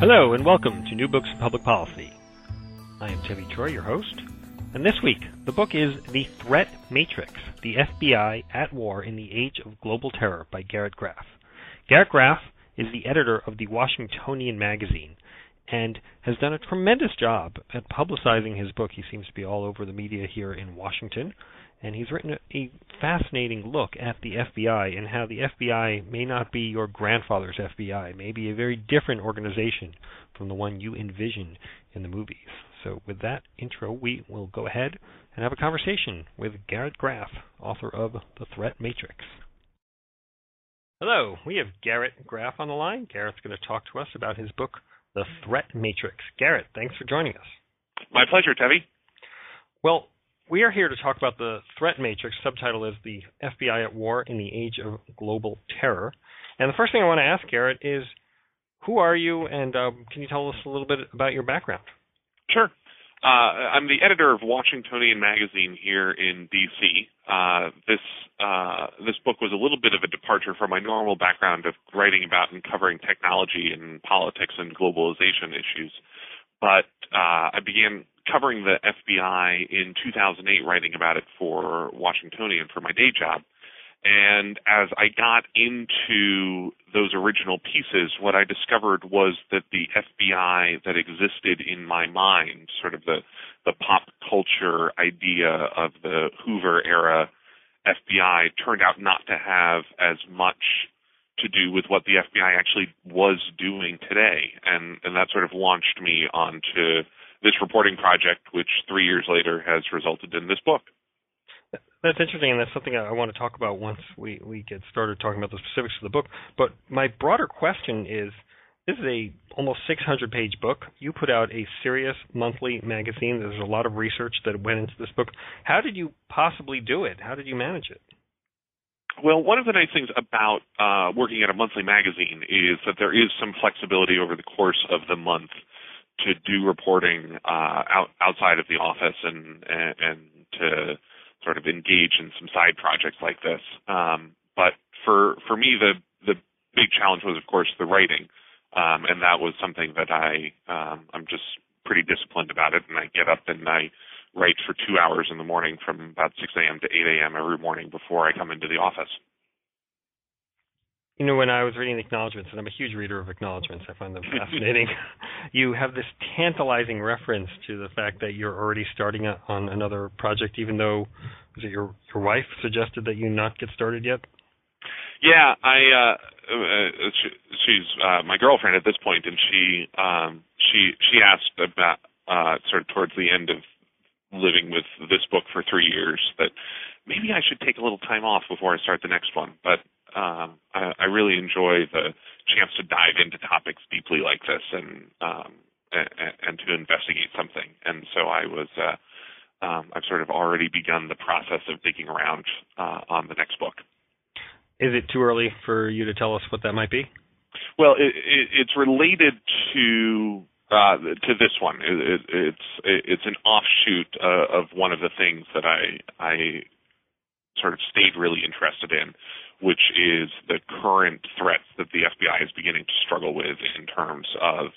Hello, and welcome to New Books in Public Policy. I am Tevi Troy, your host, and this week the book is The Threat Matrix The FBI at War in the Age of Global Terror by Garrett Graff. Garrett Graff is the editor of the Washingtonian magazine and has done a tremendous job at publicizing his book. He seems to be all over the media here in Washington, and he's written a, fascinating look at the FBI and how the FBI may not be your grandfather's FBI, may be a very different organization from the one you envision in the movies. So, with that intro, we will go ahead and have a conversation with Garrett Graff, author of The Threat Matrix. Hello, we have Garrett Graff on the line. Garrett's going to talk to us about his book, The Threat Matrix. Garrett, thanks for joining us. My pleasure, Tevi. Well, we are here to talk about the threat matrix. Subtitle is The FBI at War in the Age of Global Terror. And the first thing I want to ask, Garrett, is who are you, and um, can you tell us a little bit about your background? Sure. Uh, I'm the editor of Washingtonian Magazine here in D.C. Uh, this uh, this book was a little bit of a departure from my normal background of writing about and covering technology and politics and globalization issues. But uh, I began covering the FBI in 2008, writing about it for Washingtonian for my day job. And as I got into those original pieces, what I discovered was that the FBI that existed in my mind, sort of the, the pop culture idea of the Hoover era FBI, turned out not to have as much to do with what the FBI actually was doing today. And, and that sort of launched me onto this reporting project, which three years later has resulted in this book. That's interesting, and that's something I want to talk about once we, we get started talking about the specifics of the book. But my broader question is this is a almost 600 page book. You put out a serious monthly magazine. There's a lot of research that went into this book. How did you possibly do it? How did you manage it? Well, one of the nice things about uh, working at a monthly magazine is that there is some flexibility over the course of the month to do reporting uh, out, outside of the office and, and, and to sort of engage in some side projects like this. Um, but for for me, the the big challenge was, of course, the writing, um, and that was something that I um, I'm just pretty disciplined about it, and I get up and I write for two hours in the morning from about 6 a.m. to 8 a.m. every morning before I come into the office you know, when I was reading the acknowledgments, and I'm a huge reader of acknowledgments, I find them fascinating. you have this tantalizing reference to the fact that you're already starting a, on another project, even though was it your your wife suggested that you not get started yet? Yeah, I uh, uh she, she's uh, my girlfriend at this point, and she um, she she asked about uh, sort of towards the end of living with this book for three years that maybe I should take a little time off before I start the next one, but um, I, I really enjoy the chance to dive into topics deeply like this and um, and, and to investigate something. And so I was uh, um, I've sort of already begun the process of digging around uh, on the next book. Is it too early for you to tell us what that might be? Well, it, it, it's related to uh, to this one. It, it's it's an offshoot uh, of one of the things that I I sort of stayed really interested in, which is the current threats that the FBI is beginning to struggle with in terms of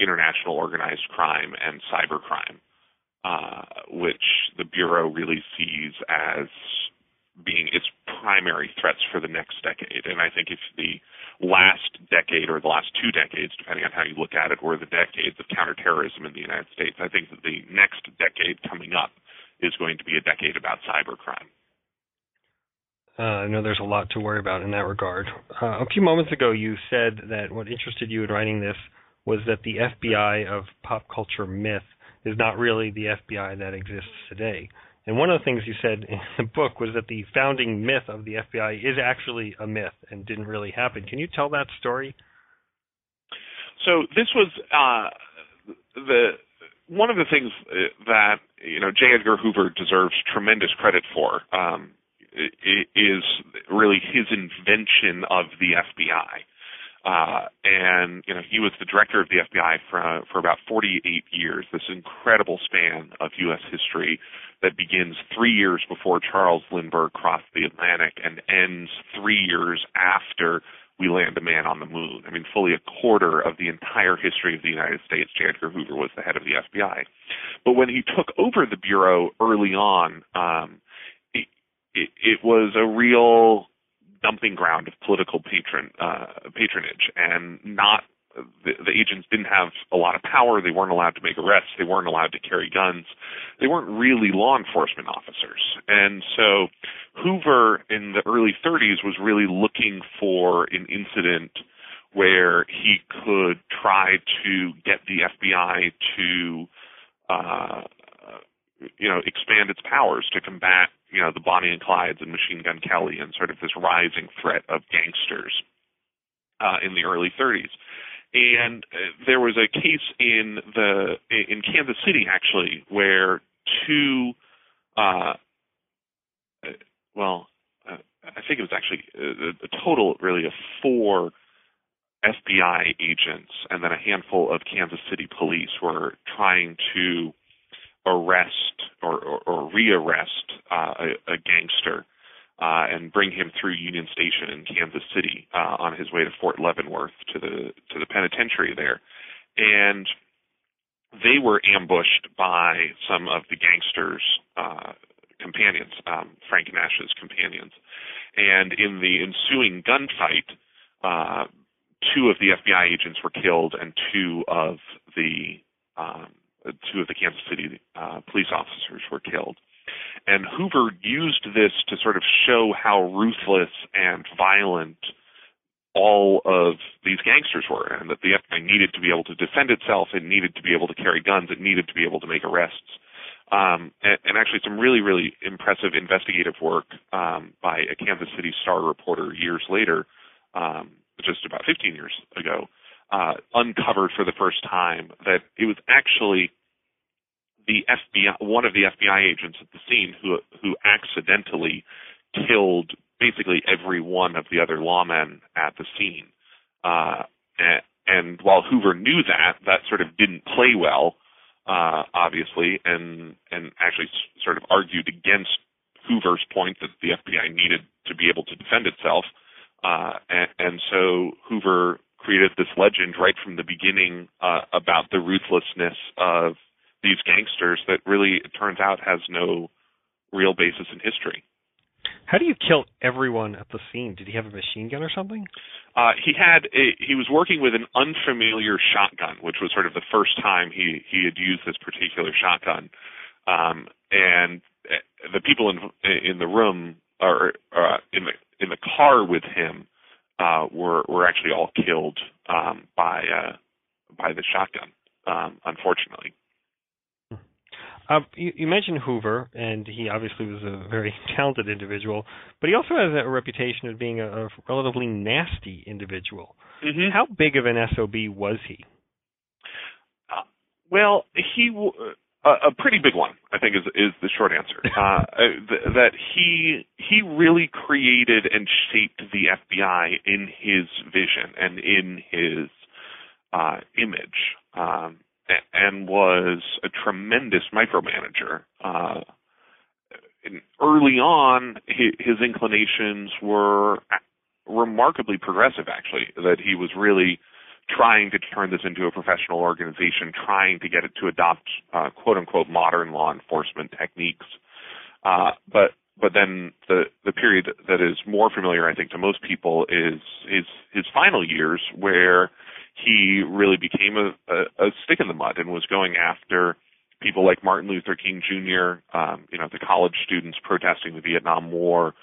international organized crime and cybercrime, uh, which the Bureau really sees as being its primary threats for the next decade. And I think if the last decade or the last two decades, depending on how you look at it, were the decades of counterterrorism in the United States, I think that the next decade coming up is going to be a decade about cybercrime. Uh, I know there's a lot to worry about in that regard. Uh, a few moments ago, you said that what interested you in writing this was that the FBI of pop culture myth is not really the FBI that exists today. And one of the things you said in the book was that the founding myth of the FBI is actually a myth and didn't really happen. Can you tell that story? So this was uh, the one of the things uh, that you know J. Edgar Hoover deserves tremendous credit for um, is really his invention of the FBI. Uh, and you know he was the director of the FBI for for about 48 years. This incredible span of U.S. history that begins three years before Charles Lindbergh crossed the Atlantic and ends three years after we land a man on the moon. I mean, fully a quarter of the entire history of the United States, J. Edgar Hoover was the head of the FBI. But when he took over the bureau early on, um, it, it, it was a real dumping ground of political patron uh, patronage, and not the, the agents didn't have a lot of power. They weren't allowed to make arrests. They weren't allowed to carry guns. They weren't really law enforcement officers. And so Hoover in the early 30s was really looking for an incident where he could try to get the FBI to, uh, you know, expand its powers to combat, you know, the Bonnie and Clydes and Machine Gun Kelly and sort of this rising threat of gangsters uh, in the early 30s and uh, there was a case in the in Kansas City actually where two uh, uh well uh, I think it was actually a, total really of four FBI agents and then a handful of Kansas City police were trying to arrest or, or, or rearrest uh, a, a gangster uh, and bring him through Union Station in Kansas City uh, on his way to Fort Leavenworth to the to the penitentiary there, and they were ambushed by some of the gangsters' uh, companions, um, Frank Nash's companions, and in the ensuing gunfight, uh, two of the FBI agents were killed and two of the um, two of the Kansas City uh, police officers were killed. And Hoover used this to sort of show how ruthless and violent all of these gangsters were, and that the FBI needed to be able to defend itself, it needed to be able to carry guns, it needed to be able to make arrests. Um, and, and, actually, some really, really impressive investigative work um, by a Kansas City Star reporter years later, um, just about 15 years ago, uh, uncovered for the first time that it was actually the FBI, one of the FBI agents at the scene who who accidentally killed basically every one of the other lawmen at the scene. Uh, and, and while Hoover knew that, that sort of didn't play well, uh, obviously, and and actually sort of argued against Hoover's point that the FBI needed to be able to defend itself. Uh, and, and so Hoover created this legend right from the beginning uh, about the ruthlessness of these gangsters that really it turns out has no real basis in history. How do you kill everyone at the scene? Did he have a machine gun or something? Uh, he had a, he was working with an unfamiliar shotgun, which was sort of the first time he he had used this particular shotgun. Um, and uh, the people in in the room or uh, in the in the car with him uh, were were actually all killed um, by uh, by the shotgun. Um, unfortunately. Uh, you, you, mentioned Hoover, and he obviously was a very talented individual, but he also has a reputation of being a, a relatively nasty individual. Mm-hmm. How big of an SOB was he? Uh, well, he w- uh, a pretty big one, I think, is is the short answer. Uh, th- that he he really created and shaped the FBI in his vision and in his uh, image. Um, and was a tremendous micromanager. Uh, early on, his inclinations were remarkably progressive, actually, that he was really trying to turn this into a professional organization, trying to get it to adopt uh, quote unquote modern law enforcement techniques. Uh, but but then the the period that is more familiar, I think, to most people is his his final years, where he really became a, a, a stick in the mud and was going after people like Martin Luther King Jr., um, you know, the college students protesting the Vietnam War,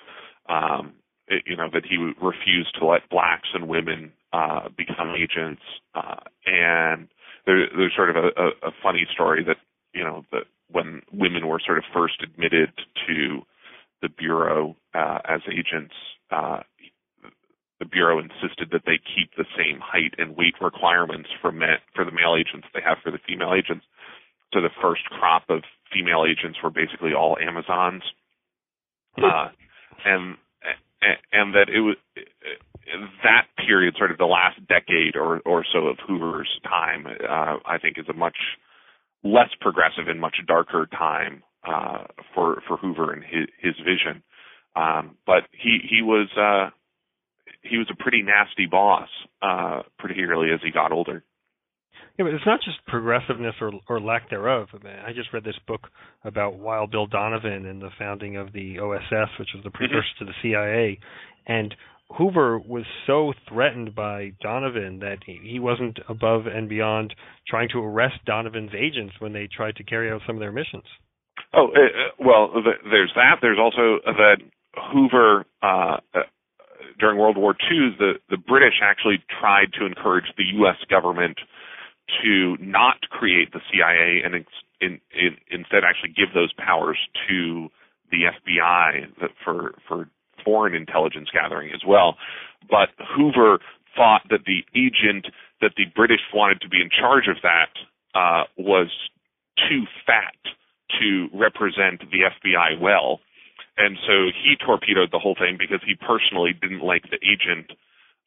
um, it, you know, that he refused to let blacks and women uh, become agents. Uh, and there, there's sort of a, a, a funny story that, you know, that when women were sort of first admitted to the bureau uh, as agents. Uh, the bureau insisted that they keep the same height and weight requirements for men, for the male agents they have for the female agents. So the first crop of female agents were basically all Amazons, uh, and and that it was that period, sort of the last decade or or so of Hoover's time, uh, I think is a much less progressive and much darker time uh, for for Hoover and his, his vision. Um, but he he was uh, he was a pretty nasty boss, uh, particularly as he got older. Yeah, but it's not just progressiveness or or lack thereof. I, mean, I just read this book about Wild Bill Donovan and the founding of the OSS, which was the mm-hmm. precursor to the CIA, and Hoover was so threatened by Donovan that he wasn't above and beyond trying to arrest Donovan's agents when they tried to carry out some of their missions. Oh, uh, uh well, there's that. There's also that Hoover, uh, uh, during World War II, the, the British actually tried to encourage the U.S. government to not create the CIA and in, in, in, instead actually give those powers to the FBI for for foreign intelligence gathering as well. But Hoover thought that the agent that the British wanted to be in charge of that uh, was too fat to represent the FBI well. And so he torpedoed the whole thing because he personally didn't like the agent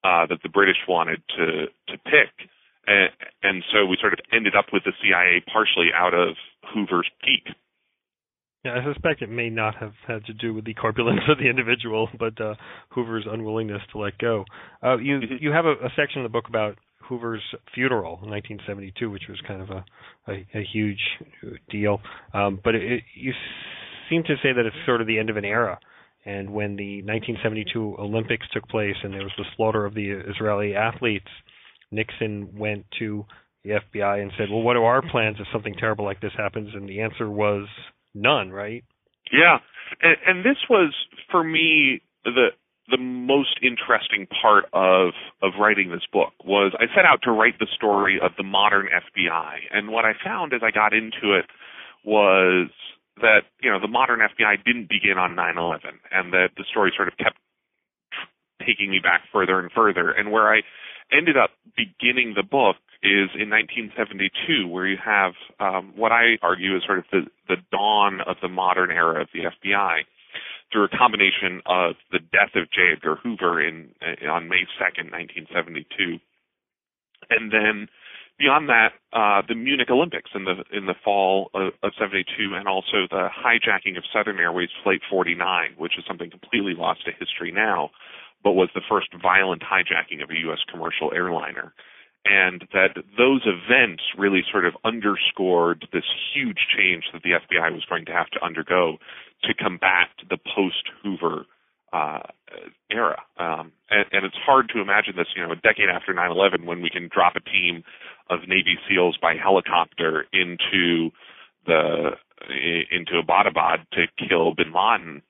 uh, that the British wanted to to pick. And, and so we sort of ended up with the CIA partially out of Hoover's pique. Yeah, I suspect it may not have had to do with the corpulence of the individual, but uh, Hoover's unwillingness to let go. Uh, you mm-hmm. you have a, a, section in the book about Hoover's funeral in 1972, which was kind of a a, a huge deal. Um, but it, it, you seem to say that it's sort of the end of an era. And when the 1972 Olympics took place and there was the slaughter of the Israeli athletes, Nixon went to the FBI and said, "Well, what are our plans if something terrible like this happens?" And the answer was none, right? Yeah, and, and this was for me the the most interesting part of of writing this book was I set out to write the story of the modern FBI, and what I found as I got into it was that you know the modern FBI didn't begin on 9/11, and that the story sort of kept taking me back further and further, and where I ended up beginning the book is in 1972, where you have um, what I argue is sort of the, the dawn of the modern era of the FBI through a combination of the death of J. Edgar Hoover in, on May 2nd, 1972, and then beyond that, uh, the Munich Olympics in the in the fall of, of 72, and also the hijacking of Southern Airways Flight 49, which is something completely lost to history now, but was the first violent hijacking of a U.S. commercial airliner and that those events really sort of underscored this huge change that the FBI was going to have to undergo to combat the post Hoover uh, era. Um, and, and it's hard to imagine this, you know, a decade after 9/11, when we can drop a team of Navy SEALs by helicopter into the into Abbottabad to kill Bin Laden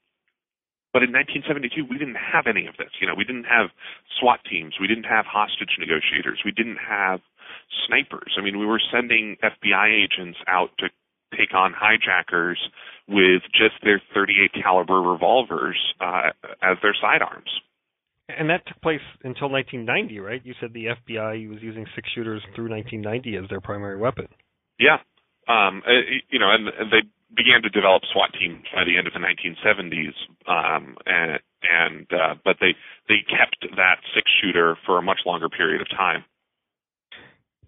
but in 1972, we didn't have any of this. You know, we didn't have SWAT teams. We didn't have hostage negotiators. We didn't have snipers. I mean, we were sending FBI agents out to take on hijackers with just their 38 caliber revolvers uh, as their sidearms. And that took place until 1990, right? You said the FBI was using six shooters through 1990 as their primary weapon. Yeah, um, uh, you know, and, and they began to develop SWAT teams by the end of the 1970s, um, and, and uh, but they they kept that six shooter for a much longer period of time.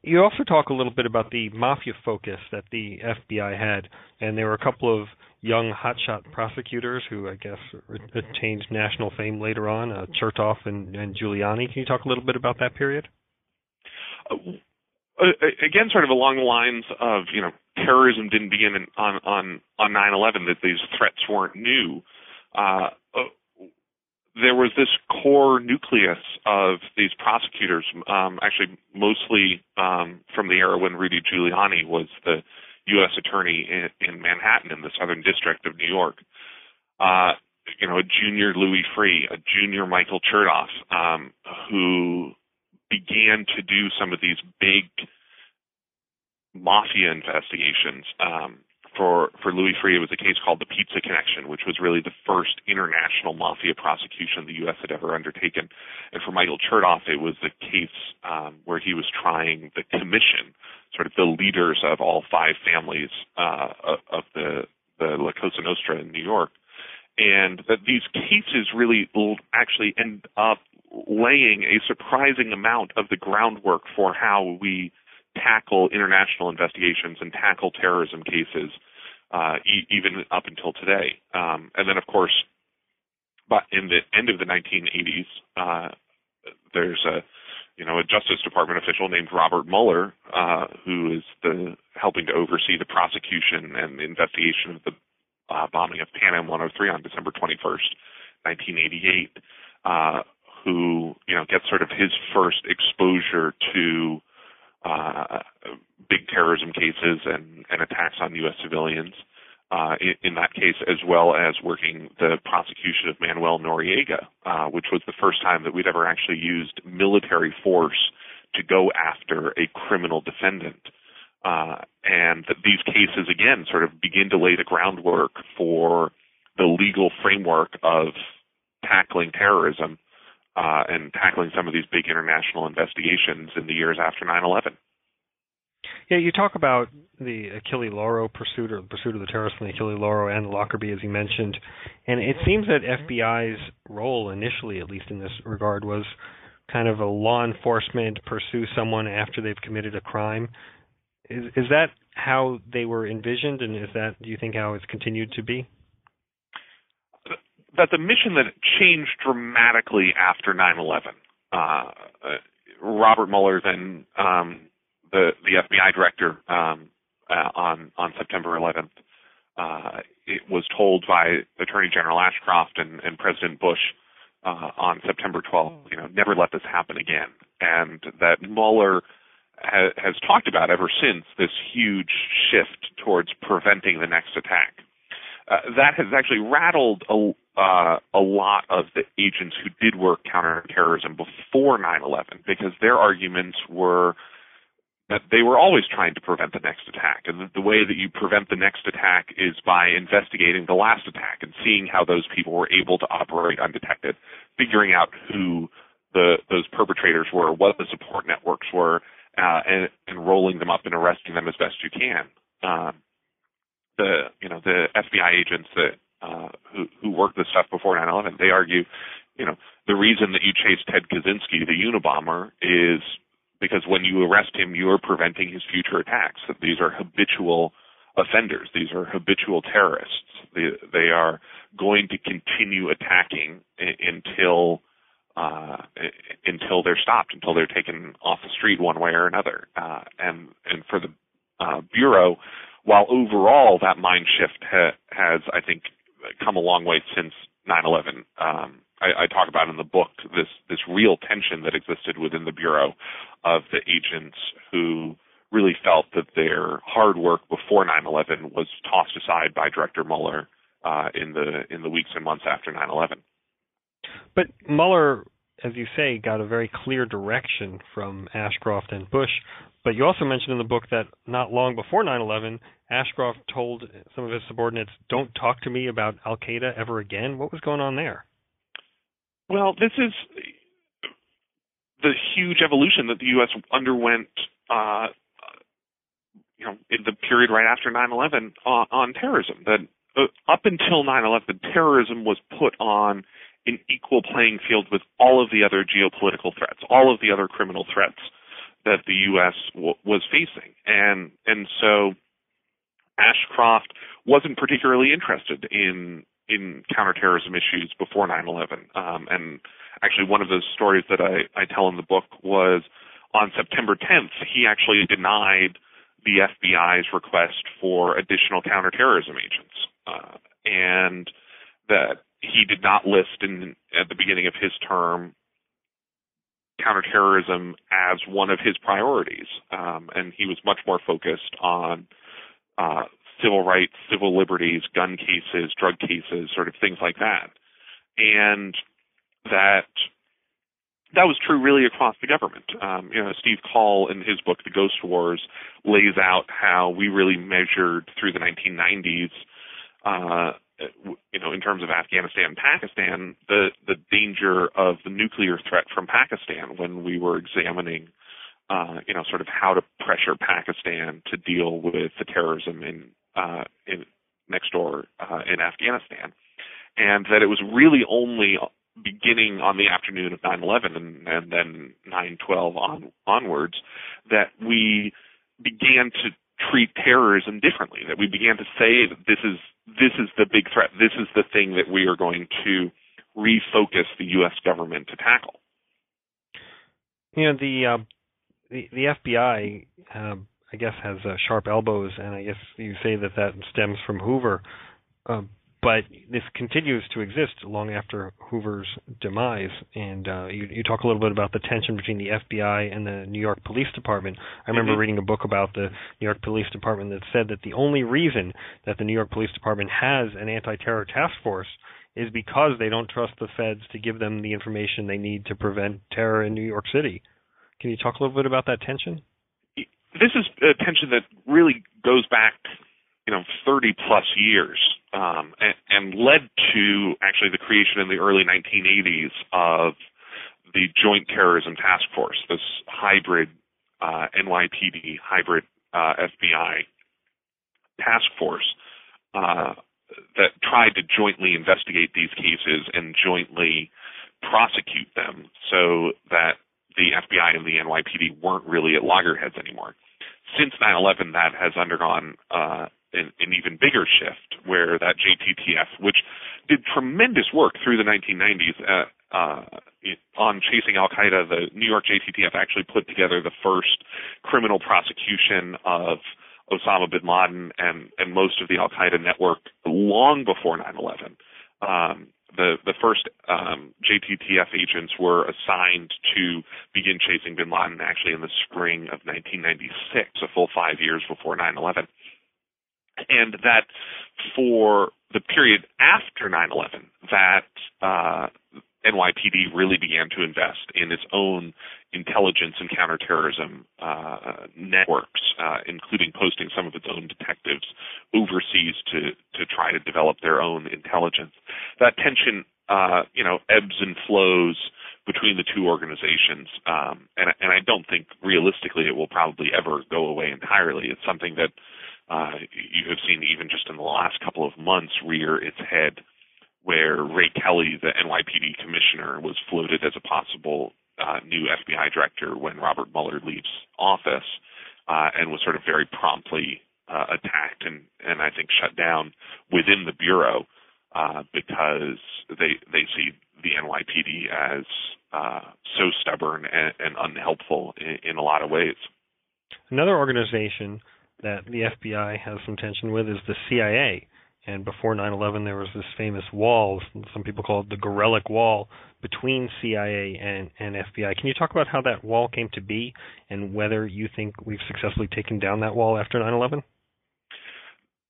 You also talk a little bit about the mafia focus that the FBI had, and there were a couple of young hotshot prosecutors who I guess attained national fame later on, uh, Chertoff and, and Giuliani. Can you talk a little bit about that period? Uh, again, sort of along the lines of you know terrorism didn't begin in, on on on 9/11 that these threats weren't new. Uh, uh, there was this core nucleus of these prosecutors, um, actually mostly um, from the era when Rudy Giuliani was the U.S. attorney in, in Manhattan in the Southern District of New York. Uh, you know, a junior Louis Freeh, a junior Michael Chertoff, um, who began to do some of these big mafia investigations um, for for Louis Freeh, it was a case called the Pizza Connection, which was really the first international mafia prosecution the U.S. had ever undertaken. And for Michael Chertoff, it was the case um, where he was trying the commission, sort of the leaders of all five families uh, of the the La Cosa Nostra in New York, and that these cases really actually end up laying a surprising amount of the groundwork for how we tackle international investigations and tackle terrorism cases, uh, e- even up until today. Um, and then, of course, but in the end of the 1980s, uh, there's a you know a Justice Department official named Robert Mueller uh, who is the helping to oversee the prosecution and the investigation of the uh, bombing of Pan Am 103 on December 21st, 1988. Uh, who you know gets sort of his first exposure to uh, big terrorism cases and, and attacks on U.S. civilians. Uh, in, in, that case, as well as working the prosecution of Manuel Noriega, uh, which was the first time that we'd ever actually used military force to go after a criminal defendant. Uh, and these cases, again, sort of begin to lay the groundwork for the legal framework of tackling terrorism uh, and tackling some of these big international investigations in the years after 9/11. Yeah, you talk about the Achille Lauro pursuit or the pursuit of the terrorists from the Achille Lauro and Lockerbie, as you mentioned, and it seems that FBI's role initially, at least in this regard, was kind of a law enforcement pursue someone after they've committed a crime. Is is that how they were envisioned, and is that do you think how it's continued to be? That's a mission that changed dramatically after 9/11. Uh, uh, Robert Mueller, then um, the the FBI director, um, uh, on on September 11th, uh, it was told by Attorney General Ashcroft and, and President Bush uh, on September 12th, you know, never let this happen again, and that Mueller ha- has talked about ever since this huge shift towards preventing the next attack. Uh, that has actually rattled a, uh, a lot of the agents who did work counterterrorism before 9/11 because their arguments were that they were always trying to prevent the next attack, and the, the way that you prevent the next attack is by investigating the last attack and seeing how those people were able to operate undetected, figuring out who the those perpetrators were, what the support networks were, uh, and, and rolling them up and arresting them as best you can. Um, the you know the FBI agents that uh, who who worked this stuff before 9/11, they argue, you know, the reason that you chase Ted Kaczynski, the Unabomber, is because when you arrest him, you are preventing his future attacks. That these are habitual offenders. These are habitual terrorists. They, they are going to continue attacking until uh, until they're stopped, until they're taken off the street one way or another. Uh, and and for the uh, bureau, while overall that mind shift ha- has, I think, come a long way since 9/11. Um, I, I, talk about in the book this this real tension that existed within the bureau of the agents who really felt that their hard work before 9/11 was tossed aside by Director Mueller uh, in the in the weeks and months after 9/11. But Mueller, as you say, got a very clear direction from Ashcroft and Bush but you also mentioned in the book that not long before 9/11, Ashcroft told some of his subordinates, "Don't talk to me about Al Qaeda ever again." What was going on there? Well, this is the huge evolution that the U.S. underwent, uh, you know, in the period right after 9/11 on, on terrorism. That uh, up until 9/11, terrorism was put on an equal playing field with all of the other geopolitical threats, all of the other criminal threats that the U.S. W- was facing, and and so Ashcroft wasn't particularly interested in in counterterrorism issues before 9/11. Um, and actually, one of the stories that I, I tell in the book was on September 10th, he actually denied the FBI's request for additional counterterrorism agents, uh, and that he did not list in at the beginning of his term counterterrorism as one of his priorities, um, and he was much more focused on uh, civil rights, civil liberties, gun cases, drug cases, sort of things like that, and that that was true really across the government. Um, you know, Steve Coll in his book, The Ghost Wars, lays out how we really measured through the 1990s, uh, you know, in terms of Afghanistan and Pakistan, the the danger of the nuclear threat from Pakistan when we were examining, uh, you know, sort of how to pressure Pakistan to deal with the terrorism in uh, in next door uh, in Afghanistan, and that it was really only beginning on the afternoon of 9/11 and, and then 9/12 on onwards that we began to treat terrorism differently. That we began to say that this is this is the big threat. This is the thing that we are going to refocus the U.S. government to tackle. You know the uh, the, the FBI, um, I guess, has uh, sharp elbows, and I guess you say that that stems from Hoover. But this continues to exist long after Hoover's demise. And uh, you, you, talk a little bit about the tension between the FBI and the New York Police Department. I remember mm-hmm. reading a book about the New York Police Department that said that the only reason that the New York Police Department has an anti-terror task force is because they don't trust the feds to give them the information they need to prevent terror in New York City. Can you talk a little bit about that tension? This is a tension that really goes back you know 30 plus years um, and, and, led to actually the creation in the early 1980s of the Joint Terrorism Task Force, this hybrid uh, NYPD hybrid uh, FBI task force uh, that tried to jointly investigate these cases and jointly prosecute them so that the FBI and the NYPD weren't really at loggerheads anymore. Since 9/11, that has undergone uh, an, an even bigger shift where that JTTF, which did tremendous work through the 1990s uh, uh, on chasing Al Qaeda, the New York JTTF actually put together the first criminal prosecution of Osama bin Laden and, and most of the Al Qaeda network long before 9/11. Um, the the first um, JTTF agents were assigned to begin chasing bin Laden actually in the spring of 1996, a full five years before 9/11 and that for the period after 9/11, that uh, NYPD really began to invest in its own intelligence and counterterrorism uh, networks, uh, including posting some of its own detectives overseas to to try to develop their own intelligence. That tension, uh, you know, ebbs and flows between the two organizations, um, and and I don't think realistically it will probably ever go away entirely. It's something that uh, you have seen even just in the last couple of months rear its head, where Ray Kelly, the NYPD commissioner, was floated as a possible uh, new FBI director when Robert Mueller leaves office, uh, and was sort of very promptly uh, attacked and, and I think shut down within the bureau uh, because they they see the NYPD as uh, so stubborn and, and unhelpful in, in a lot of ways. Another organization that the FBI has some tension with is the CIA. And before 9/11, there was this famous wall. Some people call it the Gorelick Wall between CIA and, and FBI. Can you talk about how that wall came to be, and whether you think we've successfully taken down that wall after 9/11?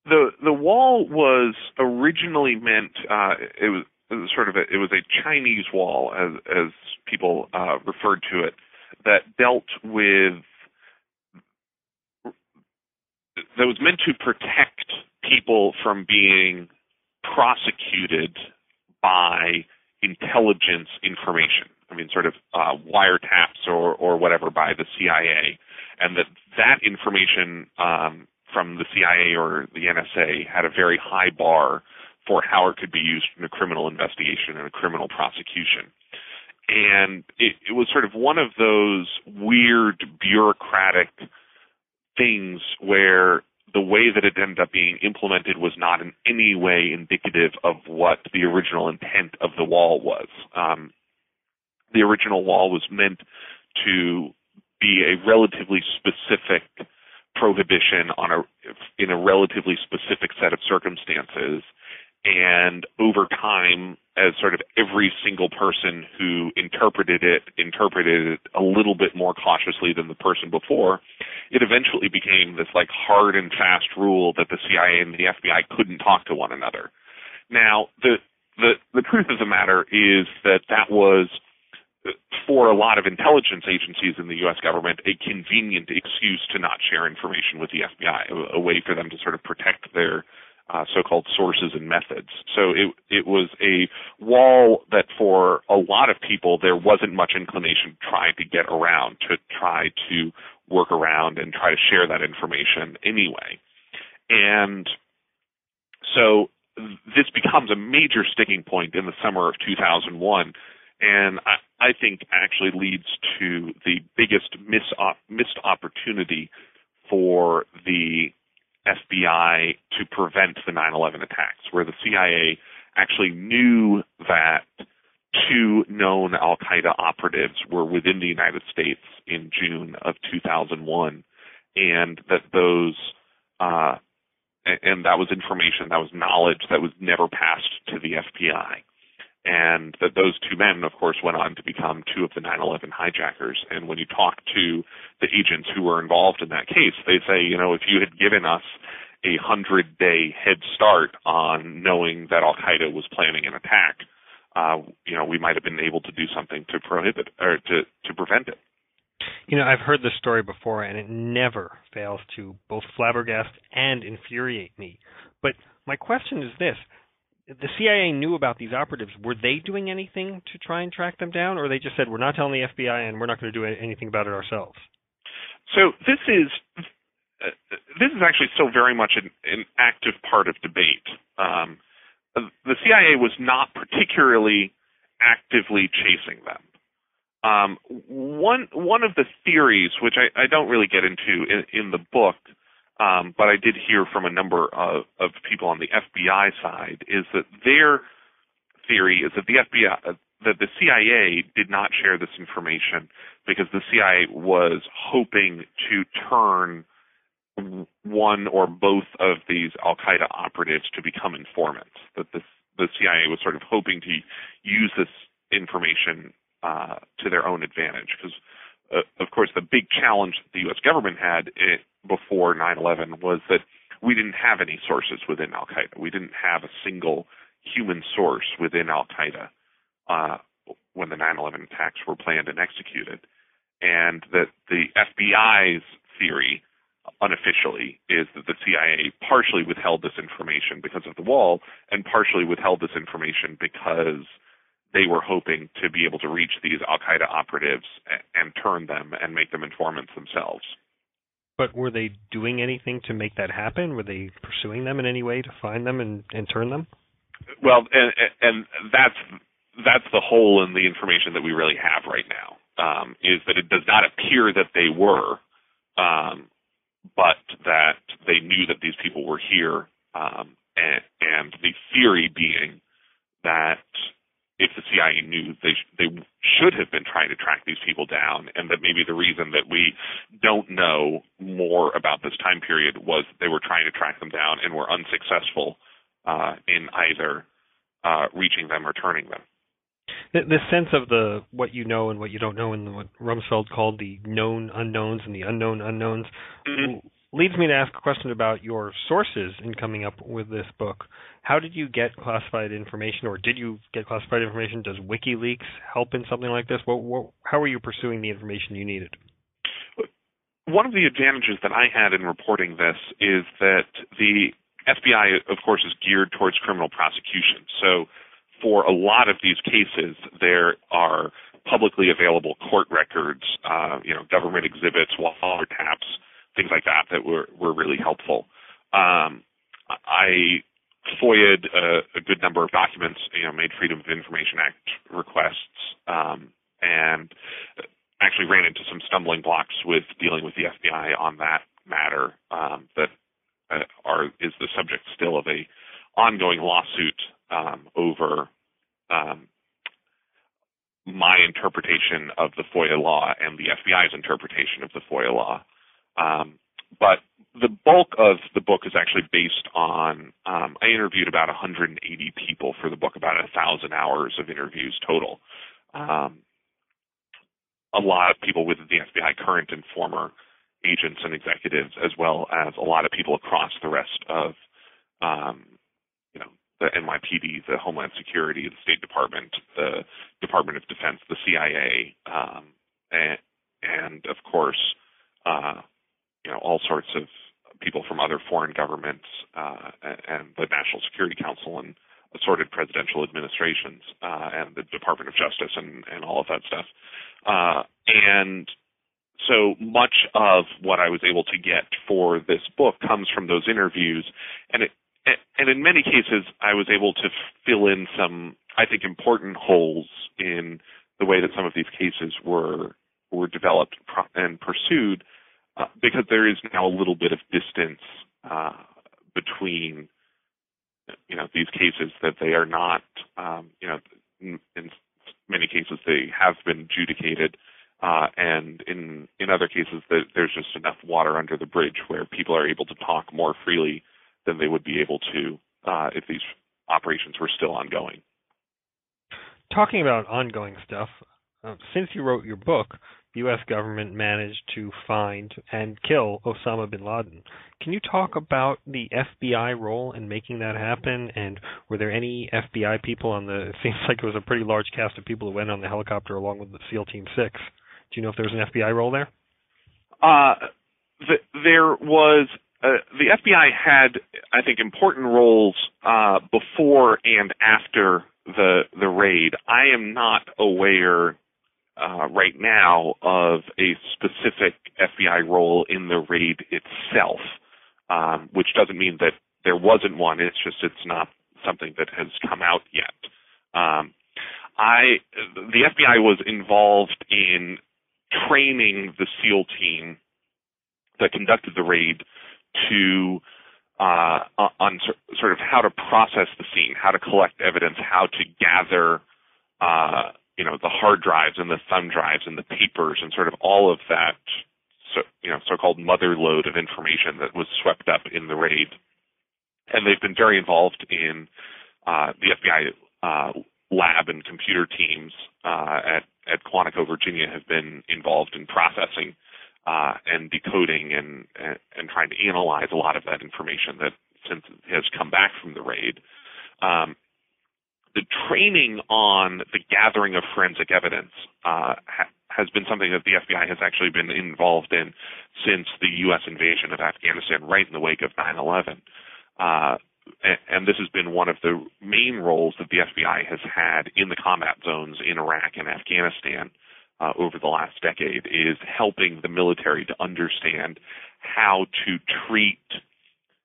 The the wall was originally meant. Uh, it was it was sort of a, it was a Chinese wall, as as people uh, referred to it, that dealt with that was meant to protect people from being prosecuted by intelligence information. I mean, sort of uh, wiretaps or or whatever by the CIA, and that that information um, from the CIA or the NSA had a very high bar for how it could be used in a criminal investigation and a criminal prosecution. And it, it was sort of one of those weird bureaucratic things where the way that it ended up being implemented was not in any way indicative of what the original intent of the wall was. Um, the original wall was meant to be a relatively specific prohibition on a in a relatively specific set of circumstances and over time as sort of every single person who interpreted it interpreted it a little bit more cautiously than the person before, it eventually became this like hard and fast rule that the CIA and the FBI couldn't talk to one another. Now, the the the truth of the matter is that that was for a lot of intelligence agencies in the U.S. government, a convenient excuse to not share information with the FBI, a, a way for them to sort of protect their uh, so-called sources and methods. So it it was a wall that for a lot of people there wasn't much inclination to try to get around, to try to work around and try to share that information anyway. And so this becomes a major sticking point in the summer of 2001 and I, I think actually leads to the biggest miss, missed opportunity for the FBI to prevent the 9/11 attacks, where the CIA actually knew that two known Al Qaeda operatives were within the United States in June of 2001, and that those uh, and that was information, that was knowledge that was never passed to the FBI and that those two men, of course, went on to become two of the 9/11 hijackers. And when you talk to the agents who were involved in that case, they say, you know, if you had given us a hundred-day head start on knowing that Al Qaeda was planning an attack, uh, you know, we might have been able to do something to prohibit or to to prevent it. You know, I've heard this story before, and it never fails to both flabbergast and infuriate me. But my question is this the CIA knew about these operatives. Were they doing anything to try and track them down, or they just said, "We're not telling the FBI, and we're not going to do anything about it ourselves"? So this is uh, this is actually still very much an, an active part of debate. Um, the CIA was not particularly actively chasing them. Um, one one of the theories, which I, I don't really get into in, in the book, um, but I did hear from a number of, of people on the FBI side is that their theory is that the FBI, that the CIA did not share this information because the CIA was hoping to turn one or both of these Al Qaeda operatives to become informants. That the CIA was sort of hoping to use this information uh, to their own advantage because uh, of course, the big challenge that the U.S. government had it, before 9/11 was that we didn't have any sources within Al Qaeda. We didn't have a single human source within Al Qaeda uh, when the 9/11 attacks were planned and executed, and that the FBI's theory unofficially is that the CIA partially withheld this information because of the wall and partially withheld this information because they were hoping to be able to reach these Al Qaeda operatives and, and turn them and make them informants themselves. But were they doing anything to make that happen? Were they pursuing them in any way to find them and, and turn them? Well, and, and that's that's the hole in the information that we really have right now. Um, is that it does not appear that they were, um, but that they knew that these people were here, um, and, and the theory being that if the CIA knew they sh- they should have been trying to track these people down, and that maybe the reason that we don't know more about this time period was they were trying to track them down and were unsuccessful uh, in either uh, reaching them or turning them. The, the sense of the what you know and what you don't know, and what Rumsfeld called the known unknowns and the unknown unknowns, mm-hmm leads me to ask a question about your sources in coming up with this book. How did you get classified information, or did you get classified information? Does WikiLeaks help in something like this? What, what, how are you pursuing the information you needed? One of the advantages that I had in reporting this is that the FBI, of course, is geared towards criminal prosecution. So, for a lot of these cases, there are publicly available court records, uh, you know, government exhibits, wiretaps, things like that that were were really helpful. Um, I FOIA'd a, a, good number of documents, you know, made Freedom of Information Act requests, um, and actually ran into some stumbling blocks with dealing with the FBI on that matter. Um, that uh, are is the subject still of a ongoing lawsuit um, over um, my interpretation of the FOIA law and the FBI's interpretation of the FOIA law. Um, but the bulk of the book is actually based on um, I interviewed about 180 people for the book, about a thousand hours of interviews total. Um, a lot of people within the FBI, current and former agents and executives, as well as a lot of people across the rest of um, you know the NYPD, the Homeland Security, the State Department, the Department of Defense, the CIA, um, and, and of course, uh, you know, all sorts of people from other foreign governments uh, and the National Security Council and assorted presidential administrations uh, and the Department of Justice and, and all of that stuff. Uh, and so much of what I was able to get for this book comes from those interviews, and it, and in many cases I was able to fill in some I think important holes in the way that some of these cases were were developed and pursued uh, because there is now a little bit of distance uh, between you know these cases that they are not um, you know in, in, many cases they have been adjudicated uh, and in in other cases that there's just enough water under the bridge where people are able to talk more freely than they would be able to uh, if these operations were still ongoing. Talking about ongoing stuff, uh, since you wrote your book, U.S. government managed to find and kill Osama bin Laden. Can you talk about the FBI role in making that happen? And were there any FBI people on the? It seems like it was a pretty large cast of people who went on the helicopter along with the SEAL Team Six. Do you know if there was an FBI role there? Uh, the, there was. Uh, the FBI had, I think, important roles uh, before and after the the raid. I am not aware uh, right now of a specific FBI role in the raid itself, um, which doesn't mean that there wasn't one. It's just it's not something that has come out yet. Um, I the FBI was involved in training the SEAL team that conducted the raid to uh, on sort of how to process the scene, how to collect evidence, how to gather uh, you know the hard drives and the thumb drives and the papers and sort of all of that so you know so-called mother lode of information that was swept up in the raid and they've been very involved in uh, the FBI uh, lab and computer teams uh, at at Quantico, Virginia, have been involved in processing uh, and decoding and, and, and trying to analyze a lot of that information that since has come back from the raid. Um, the training on the gathering of forensic evidence uh, ha- has been something that the FBI has actually been involved in since the U.S. invasion of Afghanistan, right in the wake of 9/11. Uh, and, and this has been one of the main roles that the FBI has had in the combat zones in Iraq and Afghanistan uh, over the last decade, is helping the military to understand how to treat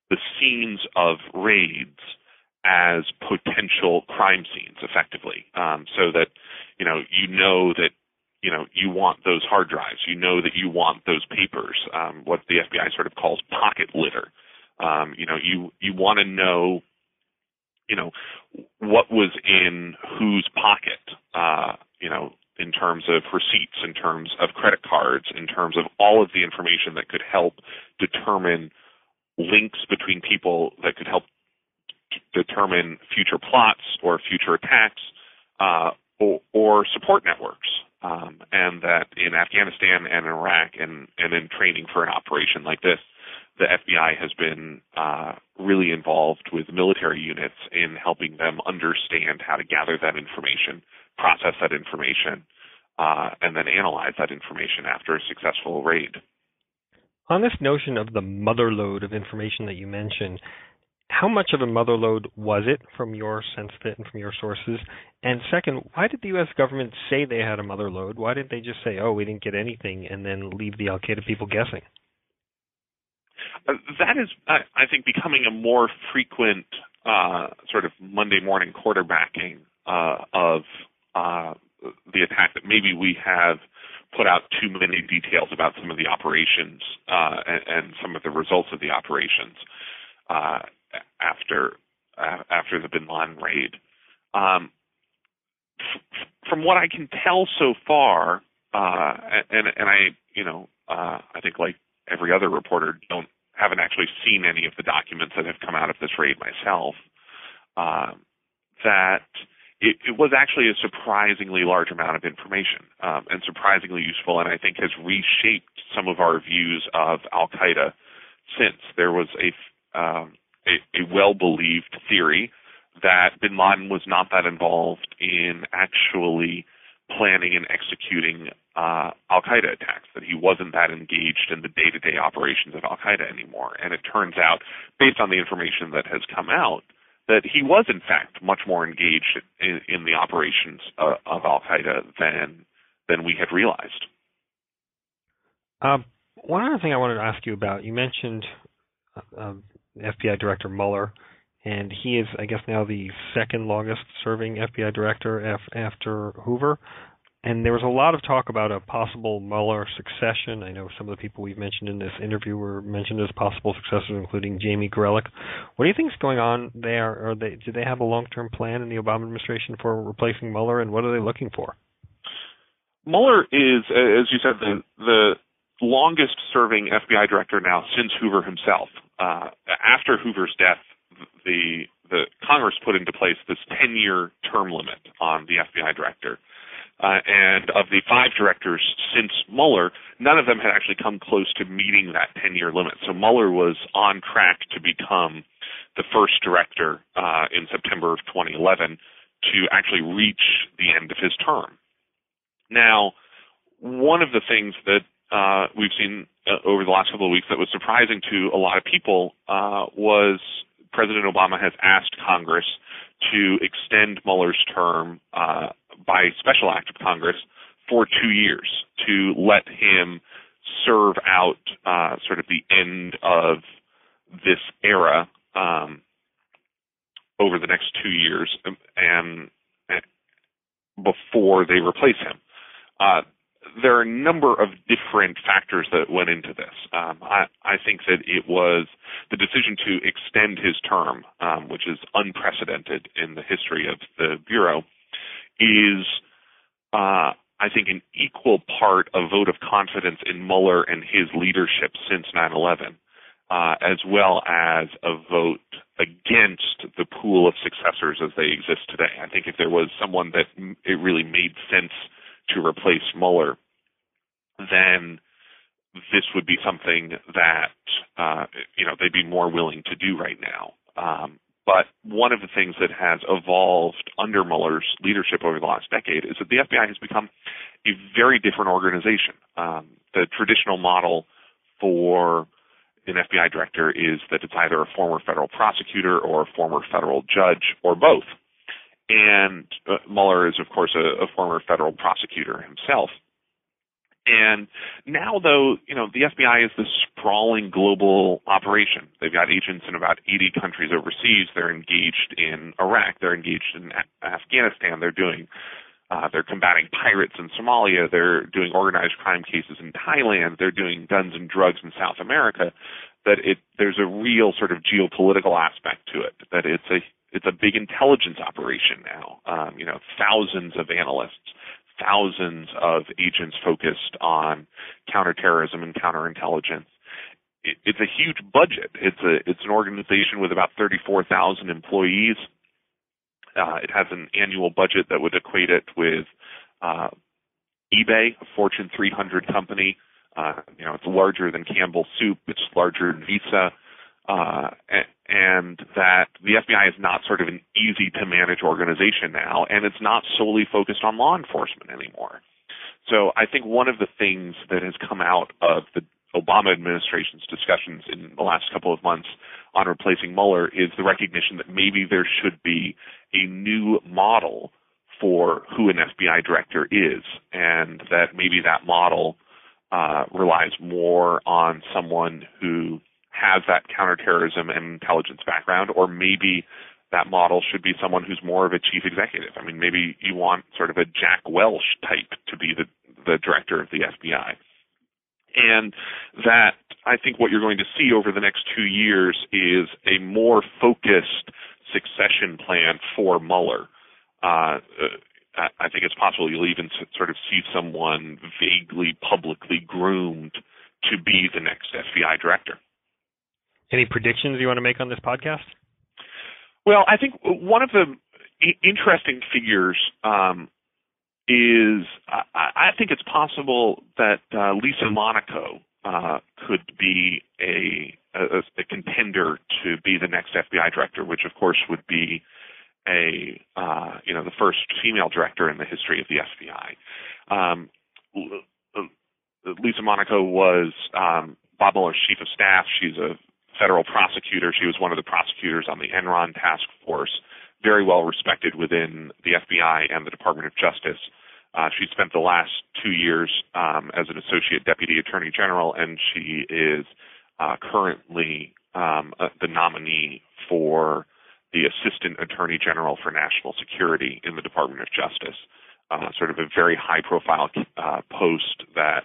the scenes of raids as potential crime scenes effectively. Um, so that you know you know that you know you want those hard drives. You know that you want those papers um, what the FBI sort of calls pocket litter. Um, you know you you want to know you know what was in whose pocket uh, you know in terms of receipts in terms of credit cards in terms of all of the information that could help determine links between people that could help determine future plots or future attacks uh, or, or, support networks. Um, and that in Afghanistan and Iraq and, and in training for an operation like this, the FBI has been uh, really involved with military units in helping them understand how to gather that information, process that information, uh, and then analyze that information after a successful raid. On this notion of the mother lode of information that you mentioned, how much of a mother lode was it from your sense of it and from your sources? And second, why did the U.S. government say they had a mother lode? Why didn't they just say, "Oh, we didn't get anything," and then leave the Al Qaeda people guessing? Uh, that is, uh, I think, becoming a more frequent uh, sort of Monday morning quarterbacking uh, of uh, the attack. That maybe we have put out too many details about some of the operations uh, and, and, some of the results of the operations after uh, after the Bin Laden raid. Um, f- from what I can tell so far, uh, and and I you know uh, I think like every other reporter don't haven't actually seen any of the documents that have come out of this raid myself. Uh, that it, it, was actually a surprisingly large amount of information um, and surprisingly useful, and I think has reshaped some of our views of Al Qaeda since there was a um, a, a well believed theory that bin Laden was not that involved in actually planning and executing uh, Al Qaeda attacks, that he wasn't that engaged in the day to day operations of Al Qaeda anymore. And it turns out, based on the information that has come out, that he was in fact much more engaged in, in the operations uh, of Al Qaeda than than we had realized. Um, one other thing I wanted to ask you about, you mentioned uh, um, FBI Director Mueller, and he is, I guess, now the second longest serving FBI director after Hoover. And there was a lot of talk about a possible Mueller succession. I know some of the people we've mentioned in this interview were mentioned as possible successors, including Jamie Gorelick. What do you think is going on there? Are they do they have a long-term plan in the Obama administration for replacing Mueller, and what are they looking for? Mueller is, as you said, the the longest serving FBI director now since Hoover himself. Uh, after Hoover's death, the the Congress put into place this 10 year term limit on the FBI director. Uh, and of the five directors since Mueller, none of them had actually come close to meeting that 10 year limit. So Mueller was on track to become the first director uh, in September of 2011 to actually reach the end of his term. Now, one of the things that uh, we've seen uh, over the last couple of weeks that was surprising to a lot of people uh, was President Obama has asked Congress to extend Mueller's term uh, by special act of Congress for two years to let him serve out uh, sort of the end of this era um, over the next two years um, and, and before they replace him. Uh, there are a number of different factors that went into this. Um, I, I, think that it was the decision to extend his term, um, which is unprecedented in the history of the Bureau, is, uh, I think, an equal part a vote of confidence in Mueller and his leadership since 9 11, uh, as well as a vote against the pool of successors as they exist today. I think if there was someone that it really made sense to replace Mueller, then this would be something that uh, you know they'd be more willing to do right now. Um, but one of the things that has evolved under Mueller's leadership over the last decade is that the FBI has become a very different organization. Um, the traditional model for an FBI director is that it's either a former federal prosecutor or a former federal judge or both. And uh, Mueller is, of course, a, a former federal prosecutor himself. And now, though, you know, the FBI is this sprawling global operation. They've got agents in about 80 countries overseas. They're engaged in Iraq. They're engaged in Afghanistan. They're doing, uh, they're combating pirates in Somalia. They're doing organized crime cases in Thailand. They're doing guns and drugs in South America. That it, there's a real sort of geopolitical aspect to it. That it's a it's a big intelligence operation now. Um, you know, thousands of analysts, thousands of agents focused on counterterrorism and counterintelligence. It, it's a huge budget. It's a it's an organization with about 34,000 employees. Uh, it has an annual budget that would equate it with uh, eBay, a Fortune 300 company. Uh, you know, it's larger than Campbell Soup. It's larger than Visa uh, and that the FBI is not sort of an easy to manage organization now, and it's not solely focused on law enforcement anymore. So I think one of the things that has come out of the Obama administration's discussions in the last couple of months on replacing Mueller is the recognition that maybe there should be a new model for who an FBI director is, and that maybe that model uh, relies more on someone who has that counterterrorism and intelligence background, or maybe that model should be someone who's more of a chief executive. I mean, maybe you want sort of a Jack Welch type to be the, the director of the FBI. And that I think what you're going to see over the next two years is a more focused succession plan for Mueller. Uh, I think it's possible you'll even sort of see someone vaguely publicly groomed to be the next FBI director. Any predictions you want to make on this podcast? Well, I think one of the interesting figures um, is I, I, think it's possible that uh, Lisa Monaco uh, could be a, a, a, contender to be the next FBI director, which of course would be a uh, you know the first female director in the history of the FBI. Um, Lisa Monaco was um, Bob Mueller's chief of staff. She's a federal prosecutor. She was one of the prosecutors on the Enron task force, very well respected within the FBI and the Department of Justice. Uh, she spent the last two years um, as an associate deputy attorney general, and she is uh, currently um, uh, the nominee for the assistant attorney general for national security in the Department of Justice. Uh, sort of a very high profile uh, post that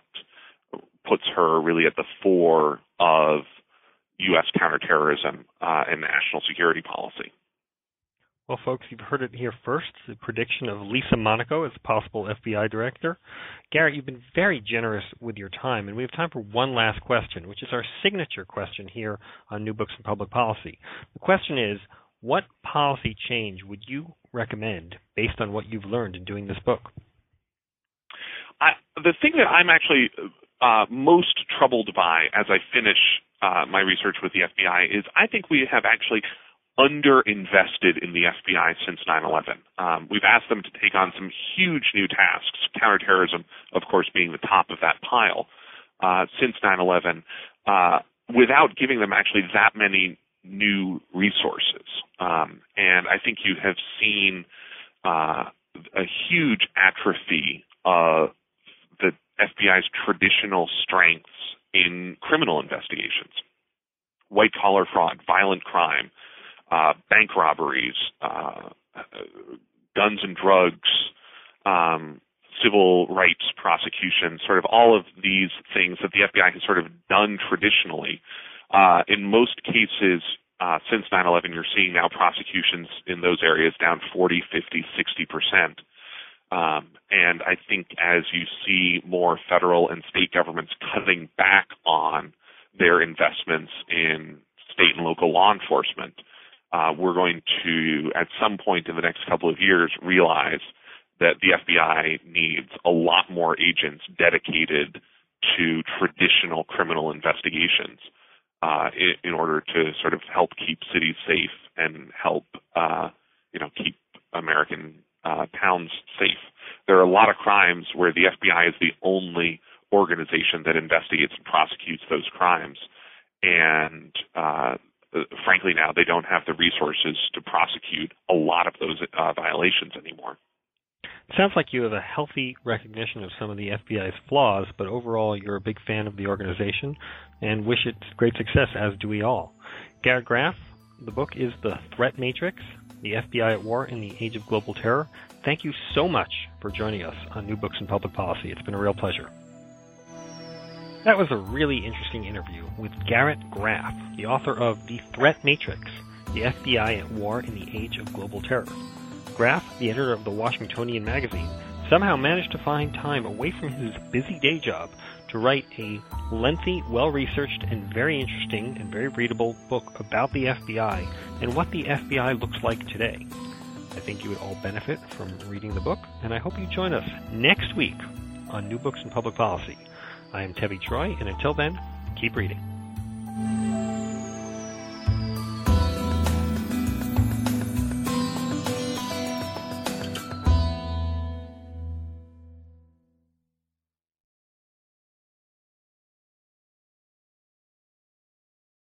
puts her really at the fore of U.S. counterterrorism uh, and national security policy. Well, folks, you've heard it here first the prediction of Lisa Monaco as possible FBI director. Garrett, you've been very generous with your time, and we have time for one last question, which is our signature question here on New Books in Public Policy. The question is What policy change would you recommend based on what you've learned in doing this book? I, the thing that I'm actually uh, most troubled by as I finish uh, my research with the FBI is I think we have actually underinvested in the FBI since 9/11. Um, we've asked them to take on some huge new tasks, counterterrorism, of course, being the top of that pile uh, since 9/11, uh, without giving them actually that many new resources. Um, and I think you have seen uh, a huge atrophy of FBI's traditional strengths in criminal investigations white collar fraud, violent crime, uh, bank robberies, uh, guns and drugs, um, civil rights prosecution, sort of all of these things that the FBI has sort of done traditionally. Uh, in most cases, uh, since 9/11, you're seeing now prosecutions in those areas down 40, 50, 60 percent. Um, and I think as you see more federal and state governments cutting back on their investments in state and local law enforcement, uh, we're going to, at some point in the next couple of years, realize that the FBI needs a lot more agents dedicated to traditional criminal investigations uh, in, in, order to sort of help keep cities safe and help, uh, you know, keep American uh, towns safe. There are a lot of crimes where the FBI is the only organization that investigates and prosecutes those crimes, and uh, uh, frankly, now they don't have the resources to prosecute a lot of those uh, violations anymore. Sounds like you have a healthy recognition of some of the FBI's flaws, but overall you're a big fan of the organization and wish it great success, as do we all. Garrett Graff, the book is The Threat Matrix The FBI at War in the Age of Global Terror. Thank you so much for joining us on New Books in Public Policy. It's been a real pleasure. That was a really interesting interview with Garrett Graff, the author of The Threat Matrix The FBI at War in the Age of Global Terror. Graff, the editor of the Washingtonian magazine, somehow managed to find time away from his busy day job write a lengthy, well researched, and very interesting and very readable book about the FBI and what the FBI looks like today. I think you would all benefit from reading the book, and I hope you join us next week on New Books in Public Policy. I am Tevi Troy, and until then, keep reading.